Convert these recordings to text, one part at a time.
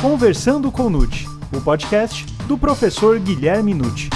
Conversando com Nute, o podcast do professor Guilherme Nute.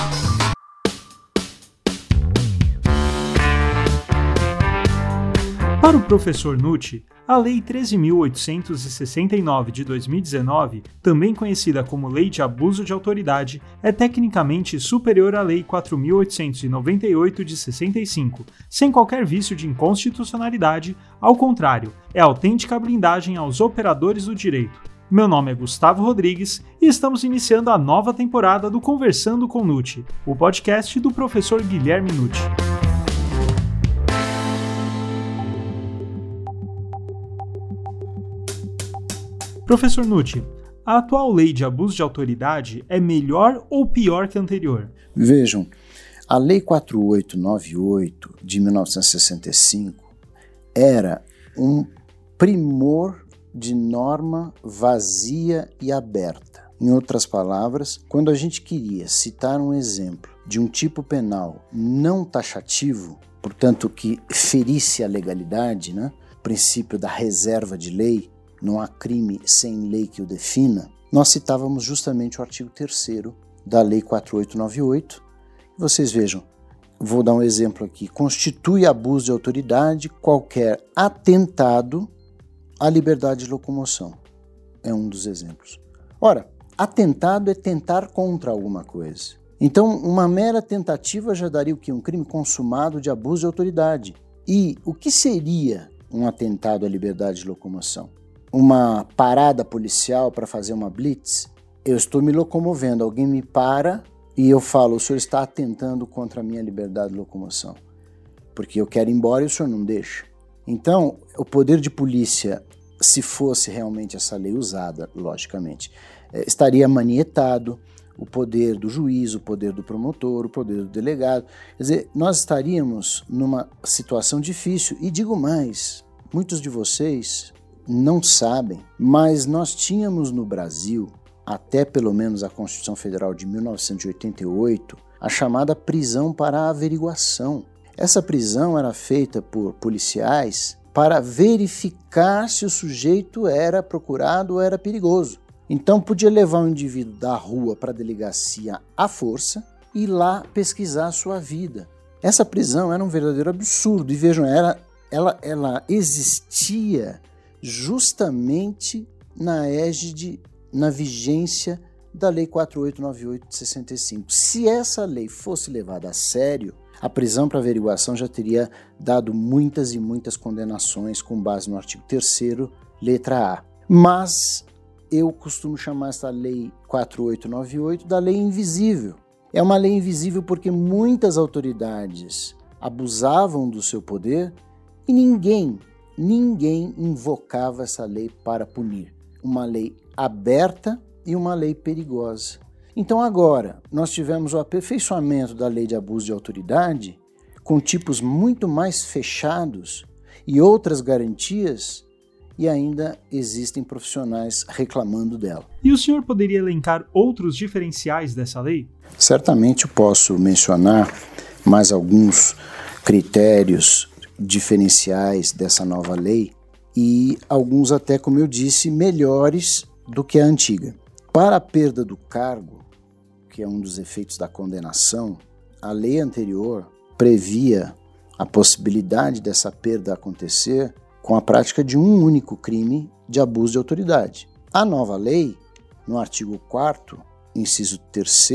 Para o professor Nucci, a Lei 13.869 de 2019, também conhecida como Lei de Abuso de Autoridade, é tecnicamente superior à Lei 4.898 de 65, sem qualquer vício de inconstitucionalidade, ao contrário, é autêntica blindagem aos operadores do direito. Meu nome é Gustavo Rodrigues e estamos iniciando a nova temporada do Conversando com Nucci, o podcast do professor Guilherme Nucci. Professor Nucci, a atual lei de abuso de autoridade é melhor ou pior que a anterior? Vejam, a Lei 4898 de 1965 era um primor de norma vazia e aberta. Em outras palavras, quando a gente queria citar um exemplo de um tipo penal não taxativo, portanto que ferisse a legalidade, né? o princípio da reserva de lei, não há crime sem lei que o defina, nós citávamos justamente o artigo 3 da Lei 4898. Vocês vejam, vou dar um exemplo aqui: constitui abuso de autoridade qualquer atentado à liberdade de locomoção. É um dos exemplos. Ora, atentado é tentar contra alguma coisa. Então, uma mera tentativa já daria o que? Um crime consumado de abuso de autoridade. E o que seria um atentado à liberdade de locomoção? uma parada policial para fazer uma blitz, eu estou me locomovendo, alguém me para e eu falo: o senhor está atentando contra a minha liberdade de locomoção, porque eu quero ir embora e o senhor não deixa. Então, o poder de polícia, se fosse realmente essa lei usada, logicamente, é, estaria manietado o poder do juiz, o poder do promotor, o poder do delegado. Quer dizer, nós estaríamos numa situação difícil. E digo mais: muitos de vocês não sabem, mas nós tínhamos no Brasil, até pelo menos a Constituição Federal de 1988, a chamada prisão para averiguação. Essa prisão era feita por policiais para verificar se o sujeito era procurado ou era perigoso. Então podia levar o indivíduo da rua para a delegacia à força e lá pesquisar a sua vida. Essa prisão era um verdadeiro absurdo e vejam, era, ela, ela existia justamente na égide, na vigência da Lei 4898 de 65. Se essa lei fosse levada a sério, a prisão para averiguação já teria dado muitas e muitas condenações com base no artigo 3 letra A. Mas eu costumo chamar essa lei 4898 da lei invisível. É uma lei invisível porque muitas autoridades abusavam do seu poder e ninguém ninguém invocava essa lei para punir. Uma lei aberta e uma lei perigosa. Então, agora, nós tivemos o aperfeiçoamento da lei de abuso de autoridade com tipos muito mais fechados e outras garantias, e ainda existem profissionais reclamando dela. E o senhor poderia elencar outros diferenciais dessa lei? Certamente posso mencionar mais alguns critérios diferenciais dessa nova lei e alguns até, como eu disse, melhores do que a antiga. Para a perda do cargo, que é um dos efeitos da condenação, a lei anterior previa a possibilidade dessa perda acontecer com a prática de um único crime de abuso de autoridade. A nova lei, no artigo 4 inciso 3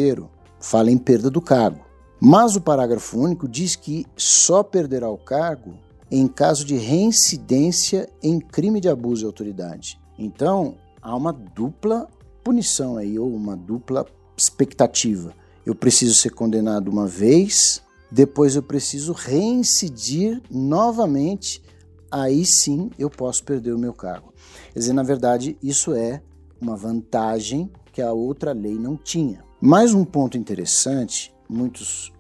fala em perda do cargo. Mas o parágrafo único diz que só perderá o cargo em caso de reincidência em crime de abuso de autoridade. Então, há uma dupla punição aí, ou uma dupla expectativa. Eu preciso ser condenado uma vez, depois eu preciso reincidir novamente, aí sim eu posso perder o meu cargo. Quer dizer, na verdade, isso é uma vantagem que a outra lei não tinha. Mais um ponto interessante muitos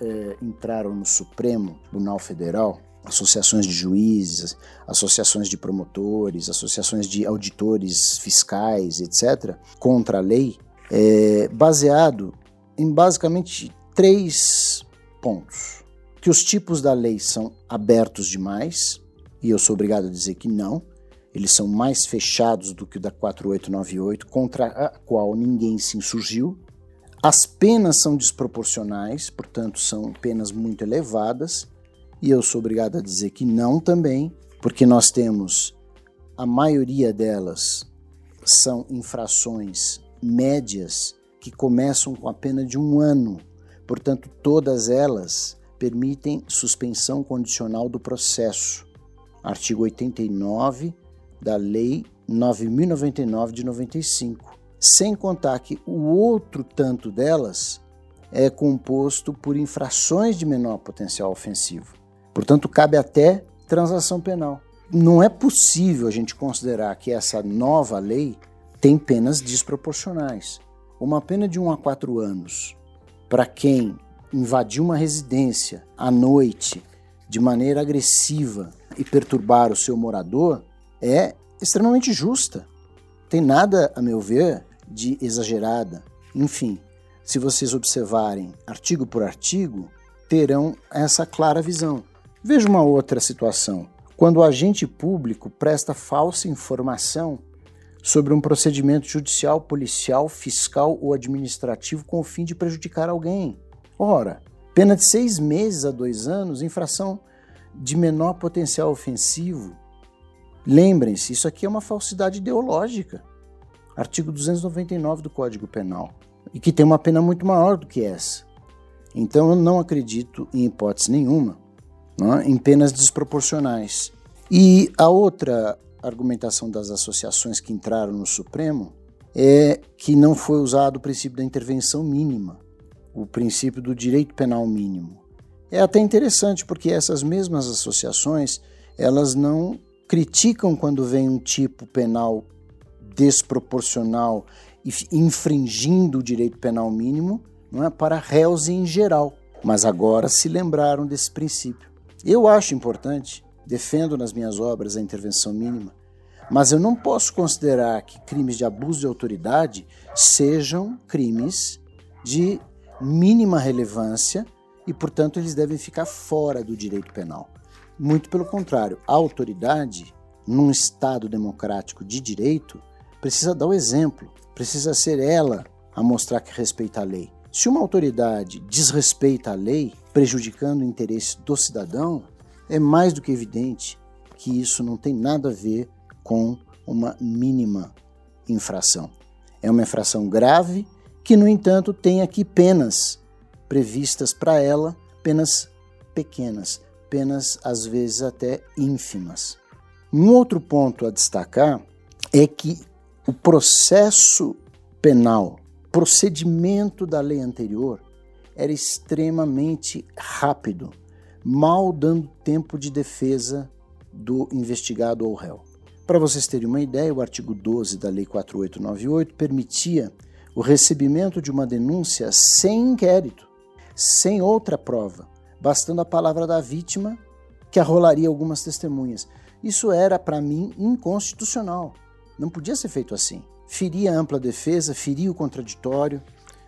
é, entraram no Supremo Tribunal Federal, associações de juízes, associações de promotores, associações de auditores fiscais, etc., contra a lei, é, baseado em basicamente três pontos. Que os tipos da lei são abertos demais, e eu sou obrigado a dizer que não. eles são mais fechados do que o da 4898, contra a qual ninguém se insurgiu. As penas são desproporcionais, portanto, são penas muito elevadas, e eu sou obrigado a dizer que não também, porque nós temos a maioria delas são infrações médias que começam com a pena de um ano, portanto, todas elas permitem suspensão condicional do processo. Artigo 89 da Lei 9099 de 95. Sem contar que o outro tanto delas é composto por infrações de menor potencial ofensivo. Portanto, cabe até transação penal. Não é possível a gente considerar que essa nova lei tem penas desproporcionais. Uma pena de 1 a 4 anos para quem invadiu uma residência à noite de maneira agressiva e perturbar o seu morador é extremamente justa. Tem nada, a meu ver, de exagerada. Enfim, se vocês observarem artigo por artigo, terão essa clara visão. Veja uma outra situação. Quando o agente público presta falsa informação sobre um procedimento judicial, policial, fiscal ou administrativo com o fim de prejudicar alguém. Ora, pena de seis meses a dois anos, infração de menor potencial ofensivo, Lembrem-se, isso aqui é uma falsidade ideológica. Artigo 299 do Código Penal. E que tem uma pena muito maior do que essa. Então eu não acredito, em hipótese nenhuma, não, é, em penas desproporcionais. E a outra argumentação das associações que entraram no Supremo é que não foi usado o princípio da intervenção mínima, o princípio do direito penal mínimo. É até interessante porque essas mesmas associações elas não criticam quando vem um tipo penal desproporcional e infringindo o direito penal mínimo não é, para réus em geral, mas agora se lembraram desse princípio. Eu acho importante, defendo nas minhas obras a intervenção mínima, mas eu não posso considerar que crimes de abuso de autoridade sejam crimes de mínima relevância e, portanto, eles devem ficar fora do direito penal. Muito pelo contrário, a autoridade, num Estado democrático de direito, precisa dar o exemplo, precisa ser ela a mostrar que respeita a lei. Se uma autoridade desrespeita a lei, prejudicando o interesse do cidadão, é mais do que evidente que isso não tem nada a ver com uma mínima infração. É uma infração grave que, no entanto, tem aqui penas previstas para ela, penas pequenas, penas às vezes até ínfimas. Um outro ponto a destacar é que o processo penal, procedimento da lei anterior, era extremamente rápido, mal dando tempo de defesa do investigado ou réu. Para vocês terem uma ideia, o artigo 12 da Lei 4898 permitia o recebimento de uma denúncia sem inquérito, sem outra prova, bastando a palavra da vítima que arrolaria algumas testemunhas. Isso era, para mim, inconstitucional. Não podia ser feito assim. Feria a ampla defesa, feria o contraditório,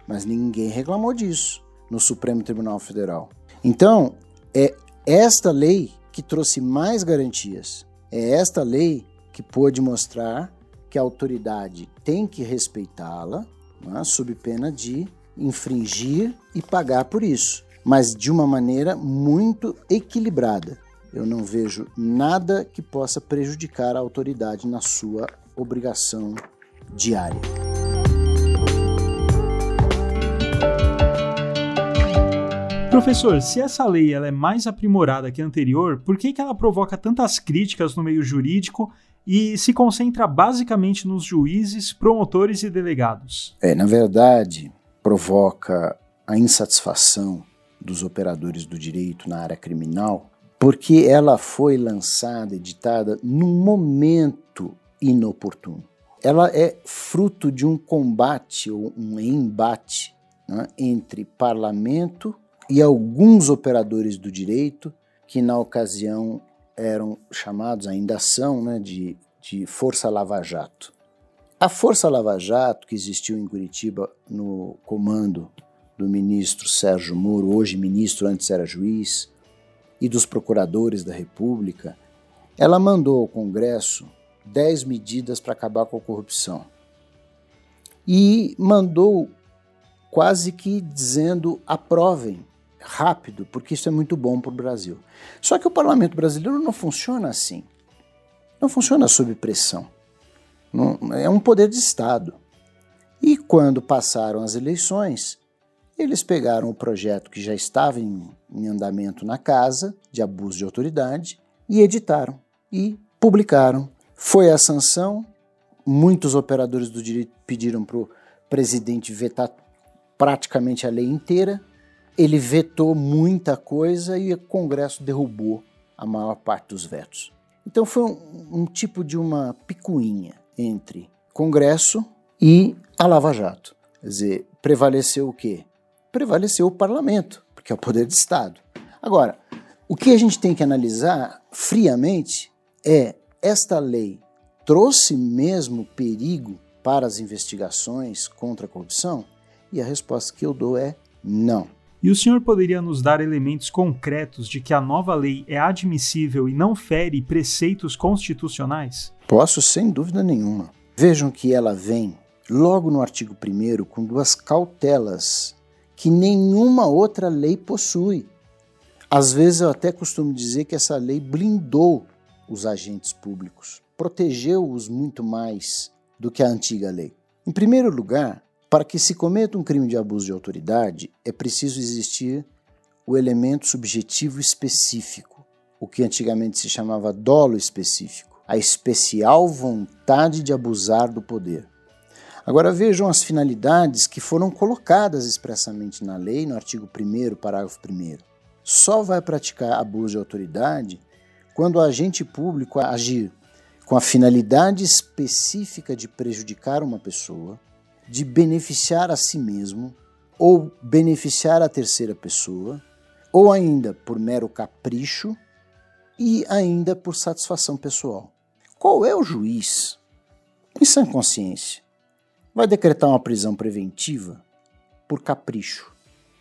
mas ninguém reclamou disso no Supremo Tribunal Federal. Então, é esta lei que trouxe mais garantias. É esta lei que pôde mostrar que a autoridade tem que respeitá-la, né, sob pena de infringir e pagar por isso mas de uma maneira muito equilibrada. Eu não vejo nada que possa prejudicar a autoridade na sua obrigação diária. Professor, se essa lei ela é mais aprimorada que a anterior, por que, que ela provoca tantas críticas no meio jurídico e se concentra basicamente nos juízes, promotores e delegados? É, na verdade, provoca a insatisfação dos operadores do direito na área criminal, porque ela foi lançada, editada num momento inoportuno. Ela é fruto de um combate ou um embate né, entre parlamento e alguns operadores do direito que na ocasião eram chamados, ainda são, né, de, de Força Lava Jato. A Força Lava Jato, que existiu em Curitiba no comando do ministro Sérgio Moro, hoje ministro, antes era juiz, e dos procuradores da República, ela mandou ao Congresso 10 medidas para acabar com a corrupção. E mandou quase que dizendo aprovem rápido, porque isso é muito bom para o Brasil. Só que o parlamento brasileiro não funciona assim. Não funciona sob pressão. Não, é um poder de Estado. E quando passaram as eleições, eles pegaram o projeto que já estava em, em andamento na casa, de abuso de autoridade, e editaram e publicaram. Foi a sanção, muitos operadores do direito pediram para o presidente vetar praticamente a lei inteira. Ele vetou muita coisa e o Congresso derrubou a maior parte dos vetos. Então foi um, um tipo de uma picuinha entre Congresso e a Lava Jato. Quer dizer, prevaleceu o quê? Prevaleceu o parlamento, porque é o poder de Estado. Agora, o que a gente tem que analisar friamente é esta lei trouxe mesmo perigo para as investigações contra a corrupção? E a resposta que eu dou é não. E o senhor poderia nos dar elementos concretos de que a nova lei é admissível e não fere preceitos constitucionais? Posso, sem dúvida nenhuma. Vejam que ela vem logo no artigo 1 com duas cautelas que nenhuma outra lei possui. Às vezes eu até costumo dizer que essa lei blindou os agentes públicos, protegeu-os muito mais do que a antiga lei. Em primeiro lugar, para que se cometa um crime de abuso de autoridade, é preciso existir o elemento subjetivo específico, o que antigamente se chamava dolo específico, a especial vontade de abusar do poder. Agora vejam as finalidades que foram colocadas expressamente na lei, no artigo 1, parágrafo 1 só vai praticar abuso de autoridade quando o agente público agir com a finalidade específica de prejudicar uma pessoa, de beneficiar a si mesmo ou beneficiar a terceira pessoa, ou ainda por mero capricho e ainda por satisfação pessoal. Qual é o juiz, em sã consciência, vai decretar uma prisão preventiva por capricho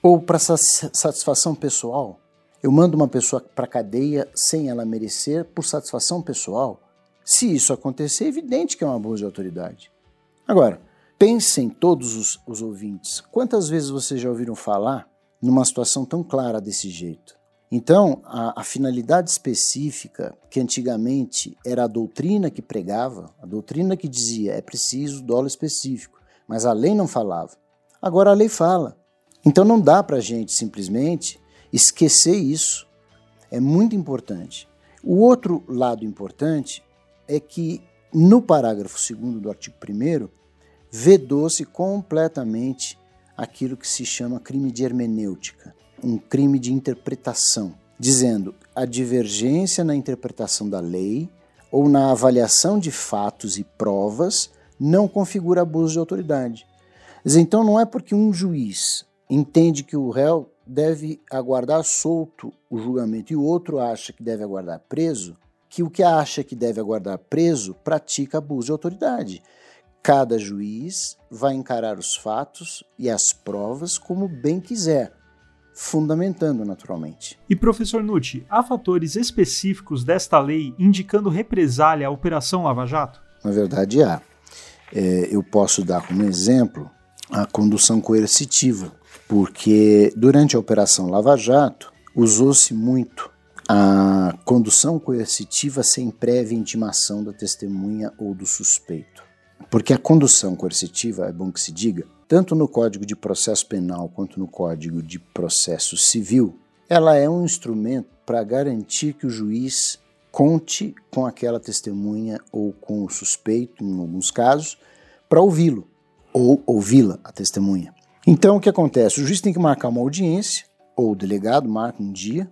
ou para satisfação pessoal, eu mando uma pessoa para a cadeia sem ela merecer por satisfação pessoal. Se isso acontecer, é evidente que é um abuso de autoridade. Agora, pensem todos os, os ouvintes, quantas vezes vocês já ouviram falar numa situação tão clara desse jeito? Então, a, a, finalidade específica, que antigamente era a doutrina que pregava, a doutrina que dizia é preciso dólar específico, mas a lei não falava. Agora a lei fala. Então não dá para a gente simplesmente esquecer isso. É muito importante. O outro lado importante é que no parágrafo 2 do artigo 1 vedou-se completamente aquilo que se chama crime de hermenêutica, um crime de interpretação, dizendo a divergência na interpretação da lei ou na avaliação de fatos e provas não configura abuso de autoridade. Então não é porque um juiz entende que o réu deve aguardar solto o julgamento e o outro acha que deve aguardar preso, que o que acha que deve aguardar preso pratica abuso de autoridade. Cada juiz vai encarar os fatos e as provas como bem quiser, fundamentando naturalmente. E professor Nucci, há fatores específicos desta lei indicando represália à Operação Lava Jato? Na verdade, há. É, eu posso dar como exemplo a condução coercitiva, porque durante a Operação Lava Jato usou-se muito a condução coercitiva sem prévia intimação da testemunha ou do suspeito. Porque a condução coercitiva, é bom que se diga, tanto no Código de Processo Penal quanto no Código de Processo Civil, ela é um instrumento para garantir que o juiz conte com aquela testemunha ou com o suspeito, em alguns casos, para ouvi-lo ou ouvi-la, a testemunha. Então, o que acontece? O juiz tem que marcar uma audiência, ou o delegado marca um dia,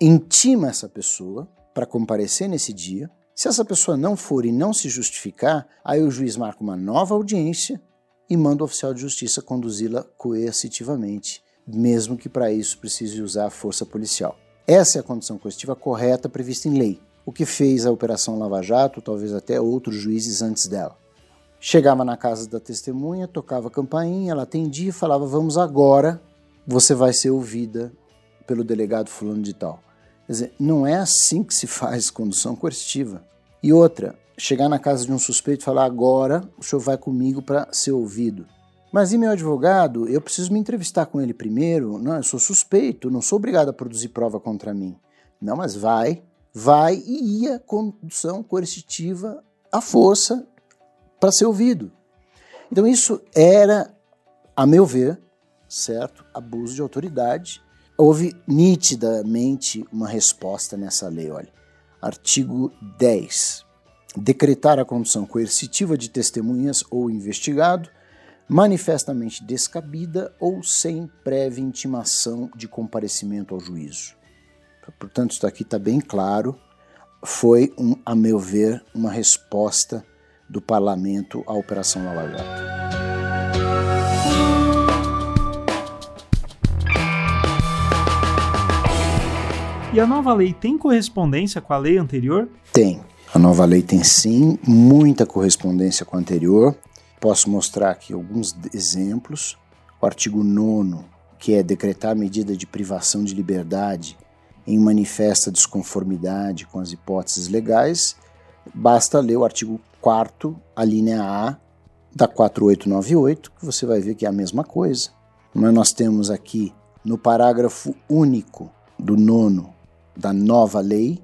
intima essa pessoa para comparecer nesse dia. Se essa pessoa não for e não se justificar, aí o juiz marca uma nova audiência e manda o oficial de justiça conduzi-la coercitivamente, mesmo que para isso precise usar a força policial. Essa é a condição coercitiva correta prevista em lei, o que fez a Operação Lava Jato, talvez até outros juízes antes dela. Chegava na casa da testemunha, tocava a campainha, ela atendia e falava: Vamos agora, você vai ser ouvida pelo delegado Fulano de Tal. Quer dizer, não é assim que se faz condução coercitiva. E outra, chegar na casa de um suspeito e falar: agora o senhor vai comigo para ser ouvido. Mas e meu advogado? Eu preciso me entrevistar com ele primeiro. Não, eu sou suspeito, não sou obrigado a produzir prova contra mim. Não, mas vai, vai e ia condução coercitiva à força para ser ouvido. Então isso era, a meu ver, certo, abuso de autoridade. Houve nitidamente uma resposta nessa lei, olha. Artigo 10. Decretar a condução coercitiva de testemunhas ou investigado manifestamente descabida ou sem prévia intimação de comparecimento ao juízo. Portanto, isso aqui está bem claro. Foi, um, a meu ver, uma resposta do parlamento à Operação Lava Jato. E a nova lei tem correspondência com a lei anterior? Tem. A nova lei tem sim muita correspondência com a anterior. Posso mostrar aqui alguns exemplos. O artigo 9, que é decretar medida de privação de liberdade em manifesta desconformidade com as hipóteses legais, basta ler o artigo 4, a linha A da 4898, que você vai ver que é a mesma coisa. Mas nós temos aqui no parágrafo único do nono da nova lei,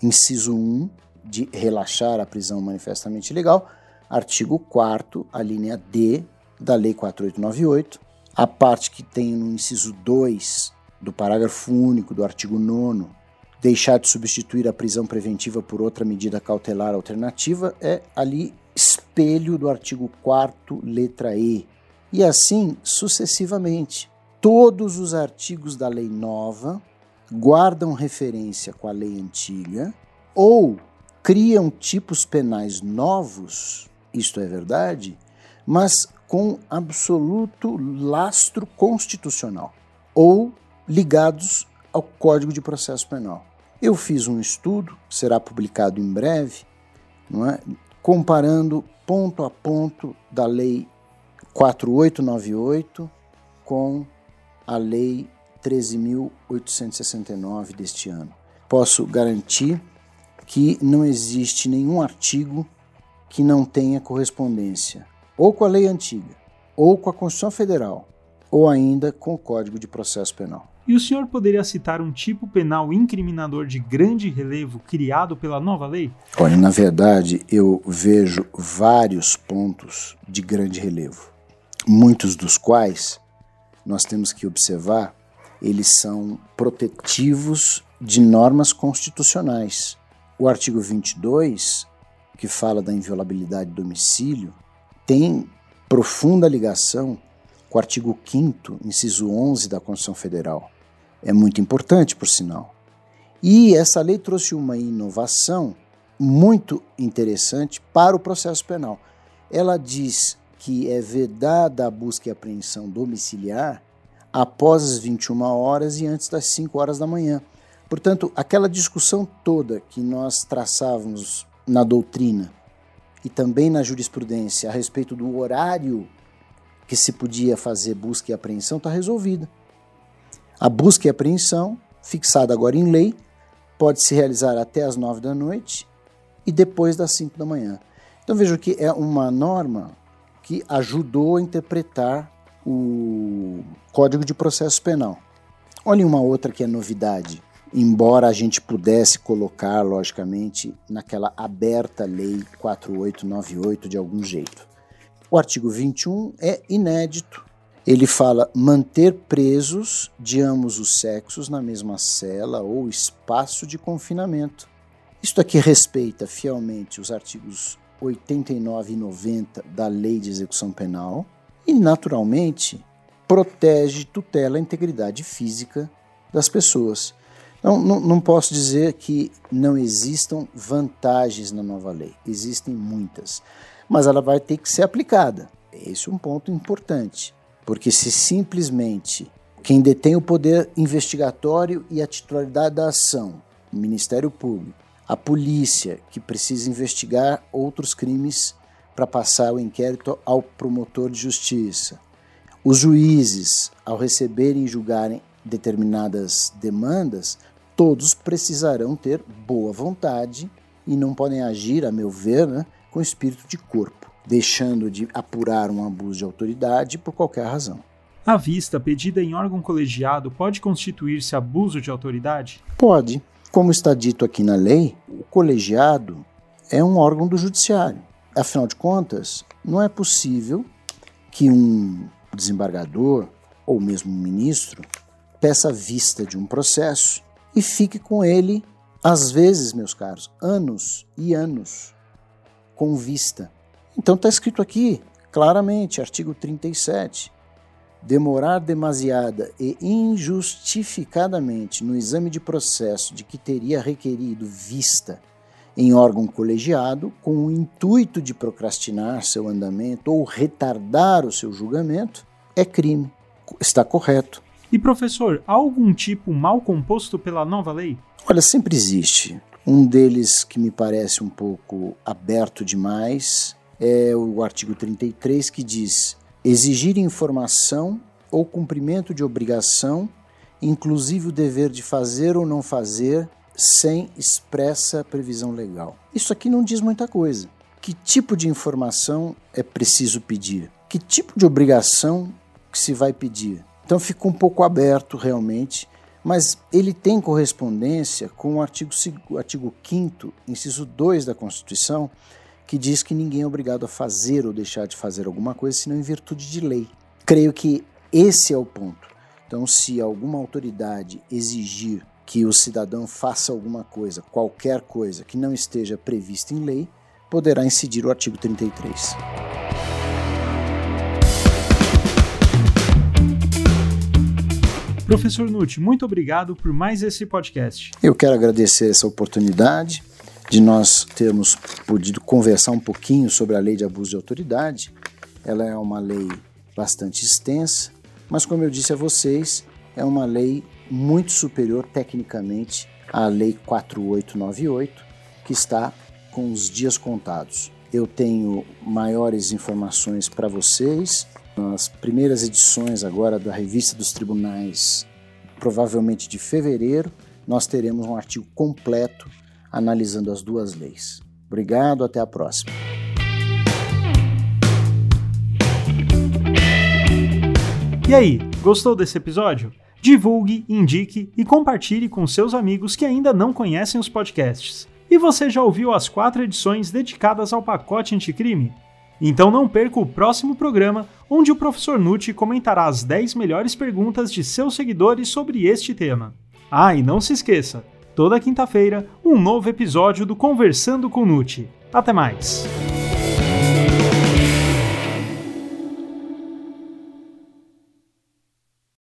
inciso 1, de relaxar a prisão manifestamente ilegal, artigo 4 a linha D da Lei 4898, a parte que tem no inciso 2 do parágrafo único do artigo 9 deixar de substituir a prisão preventiva por outra medida cautelar alternativa é ali espelho do artigo 4 letra E. E assim sucessivamente. Todos os artigos da lei nova guardam referência com a lei antiga ou criam tipos penais novos isto é verdade, mas com absoluto lastro constitucional ou ligados ao Código de Processo Penal. Eu fiz um estudo, será publicado em breve, é? comparando ponto a ponto da Lei 4898 com a Lei 13.869 deste ano. Posso garantir que não existe nenhum artigo que não tenha correspondência ou com a lei antiga, ou com a Constituição Federal, ou ainda com o Código de Processo Penal. E o senhor poderia citar um tipo penal incriminador de grande relevo criado pela nova lei? Olha, na verdade, eu vejo vários pontos de grande relevo, muitos dos quais nós temos que observar, eles são protetivos de normas constitucionais. O artigo 22 que fala da inviolabilidade do domicílio, tem profunda ligação com o artigo 5 inciso 11 da Constituição Federal. É muito importante, por sinal. E essa lei trouxe uma inovação muito interessante para o processo penal. Ela diz que é vedada a busca e apreensão domiciliar após as 21 horas e antes das 5 horas da manhã. Portanto, aquela discussão toda que nós traçávamos na doutrina e também na jurisprudência a respeito do horário que se podia fazer busca e apreensão está resolvida. A busca e apreensão, fixada agora em lei, pode se realizar até as nove da noite e depois das cinco da manhã. Então vejo que é uma norma que ajudou a interpretar o Código de Processo Penal. Olha uma outra que é novidade embora a gente pudesse colocar, logicamente, naquela aberta lei 4898 de algum jeito. O artigo 21 é inédito. Ele fala manter presos de ambos os sexos na mesma cela ou espaço de confinamento. Isto aqui respeita fielmente os artigos 89 e 90 da Lei de Execução Penal e, naturalmente, protege, tutela a integridade física das pessoas. Não, não, não posso dizer que não existam vantagens na nova lei. Existem muitas. Mas ela vai ter que ser aplicada. Esse é um ponto importante. Porque se simplesmente quem detém o poder investigatório e a titularidade da ação, o Ministério Público, a polícia, que precisa investigar outros crimes para passar o inquérito ao promotor de justiça, os juízes, ao receberem e julgarem determinadas demandas, todos precisarão ter boa vontade e não podem agir, a meu ver, né, com espírito de corpo, deixando de apurar um abuso de autoridade por qualquer razão. A vista pedida em órgão colegiado pode constituir-se abuso de autoridade? Pode. Como está dito aqui na lei, o colegiado é um órgão do judiciário. Afinal de contas, não é possível que um desembargador ou mesmo um ministro peça vista de um processo e fique com ele, às vezes, meus caros, anos e anos com vista. Então está escrito aqui, claramente, artigo 37. Demorar demasiada e injustificadamente no exame de processo de que teria requerido vista em órgão colegiado, com o intuito de procrastinar seu andamento ou retardar o seu julgamento, é crime. Está correto. E professor, há algum tipo mal composto pela nova lei? Olha, sempre existe. Um deles que me parece um pouco aberto demais é o artigo 33 que diz: exigir informação ou cumprimento de obrigação, inclusive o dever de fazer ou não fazer, sem expressa previsão legal. Isso aqui não diz muita coisa. Que tipo de informação é preciso pedir? Que tipo de obrigação que se vai pedir? Então fica um pouco aberto realmente, mas ele tem correspondência com o artigo, artigo 5 inciso 2 da Constituição, que diz que ninguém é obrigado a fazer ou deixar de fazer alguma coisa senão em virtude de lei. Creio que esse é o ponto. Então, se alguma autoridade exigir que o cidadão faça alguma coisa, qualquer coisa que não esteja prevista em lei, poderá incidir o artigo 33. Professor Nutt, muito obrigado por mais esse podcast. Eu quero agradecer essa oportunidade de nós termos podido conversar um pouquinho sobre a lei de abuso de autoridade. Ela é uma lei bastante extensa, mas como eu disse a vocês, é uma lei muito superior tecnicamente à Lei 4898, que está com os dias contados. Eu tenho maiores informações para vocês. Nas primeiras edições agora da Revista dos Tribunais, provavelmente de fevereiro, nós teremos um artigo completo analisando as duas leis. Obrigado, até a próxima. E aí, gostou desse episódio? Divulgue, indique e compartilhe com seus amigos que ainda não conhecem os podcasts. E você já ouviu as quatro edições dedicadas ao pacote anticrime? Então não perca o próximo programa, onde o professor Nutti comentará as 10 melhores perguntas de seus seguidores sobre este tema. Ah, e não se esqueça, toda quinta-feira, um novo episódio do Conversando com Nutti. Até mais!